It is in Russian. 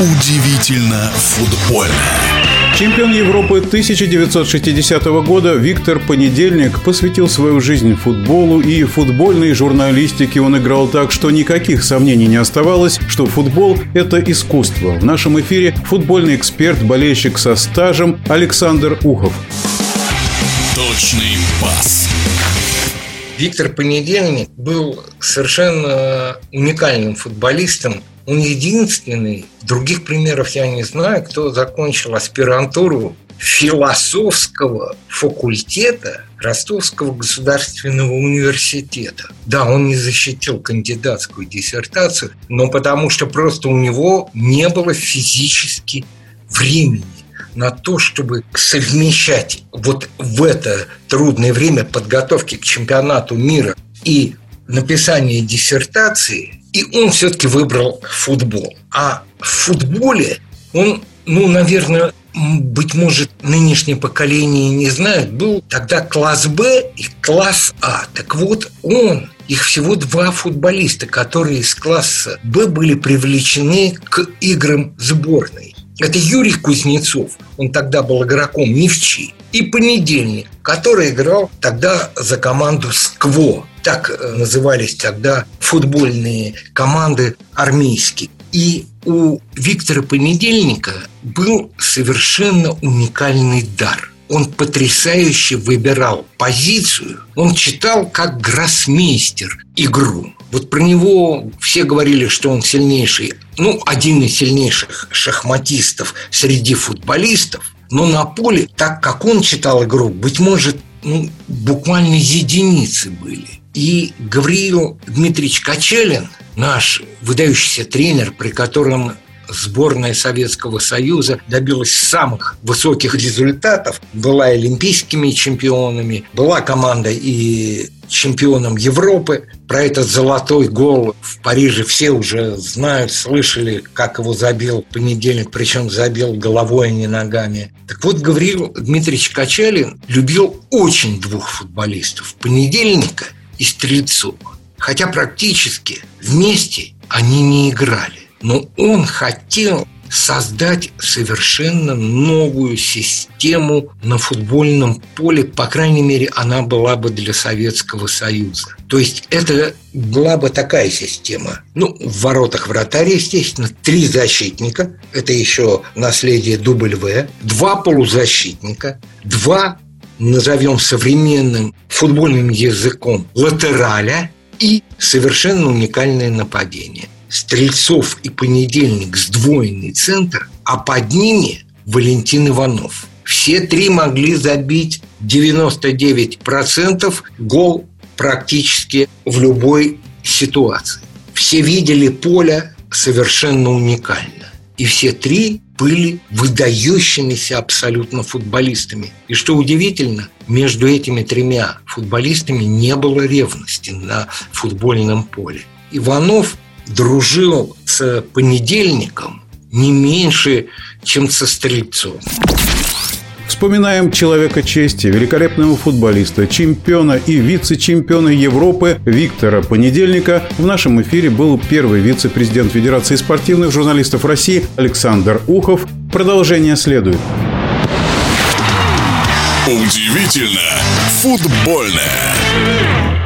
Удивительно футбольно. Чемпион Европы 1960 года Виктор Понедельник посвятил свою жизнь футболу и футбольной журналистике он играл так, что никаких сомнений не оставалось, что футбол – это искусство. В нашем эфире футбольный эксперт, болельщик со стажем Александр Ухов. Точный пас. Виктор Понедельник был совершенно уникальным футболистом, он единственный, других примеров я не знаю, кто закончил аспирантуру философского факультета Ростовского государственного университета. Да, он не защитил кандидатскую диссертацию, но потому что просто у него не было физически времени на то, чтобы совмещать вот в это трудное время подготовки к чемпионату мира и написание диссертации и он все-таки выбрал футбол. А в футболе он, ну, наверное, быть может, нынешнее поколение не знает, был тогда класс Б и класс А. Так вот, он, их всего два футболиста, которые из класса Б были привлечены к играм сборной. Это Юрий Кузнецов, он тогда был игроком Невчи, и Понедельник, который играл тогда за команду «Скво». Так э, назывались тогда футбольные команды армейские. И у Виктора Понедельника был совершенно уникальный дар. Он потрясающе выбирал позицию. Он читал как гроссмейстер игру. Вот про него все говорили, что он сильнейший, ну, один из сильнейших шахматистов среди футболистов. Но на поле, так как он читал игру, быть может, ну, буквально единицы были. И Гавриил Дмитриевич Качелин, наш выдающийся тренер, при котором сборная Советского Союза добилась самых высоких результатов, была олимпийскими чемпионами, была команда и чемпионом Европы. Про этот золотой гол в Париже все уже знают, слышали, как его забил в понедельник, причем забил головой, а не ногами. Так вот, Гавриил Дмитриевич Качалин любил очень двух футболистов – Понедельника и Стрельцова. Хотя практически вместе они не играли. Но он хотел создать совершенно новую систему на футбольном поле. По крайней мере, она была бы для Советского Союза. То есть это была бы такая система. Ну, в воротах вратаря, естественно, три защитника. Это еще наследие дубль В. Два полузащитника. Два, назовем современным футбольным языком, латераля и совершенно уникальное нападение – Стрельцов и Понедельник сдвоенный центр, а под ними Валентин Иванов. Все три могли забить 99% гол практически в любой ситуации. Все видели поле совершенно уникально. И все три были выдающимися абсолютно футболистами. И что удивительно, между этими тремя футболистами не было ревности на футбольном поле. Иванов дружил с понедельником не меньше, чем со стрельцом. Вспоминаем человека чести, великолепного футболиста, чемпиона и вице-чемпиона Европы Виктора Понедельника. В нашем эфире был первый вице-президент Федерации спортивных журналистов России Александр Ухов. Продолжение следует. Удивительно футбольное.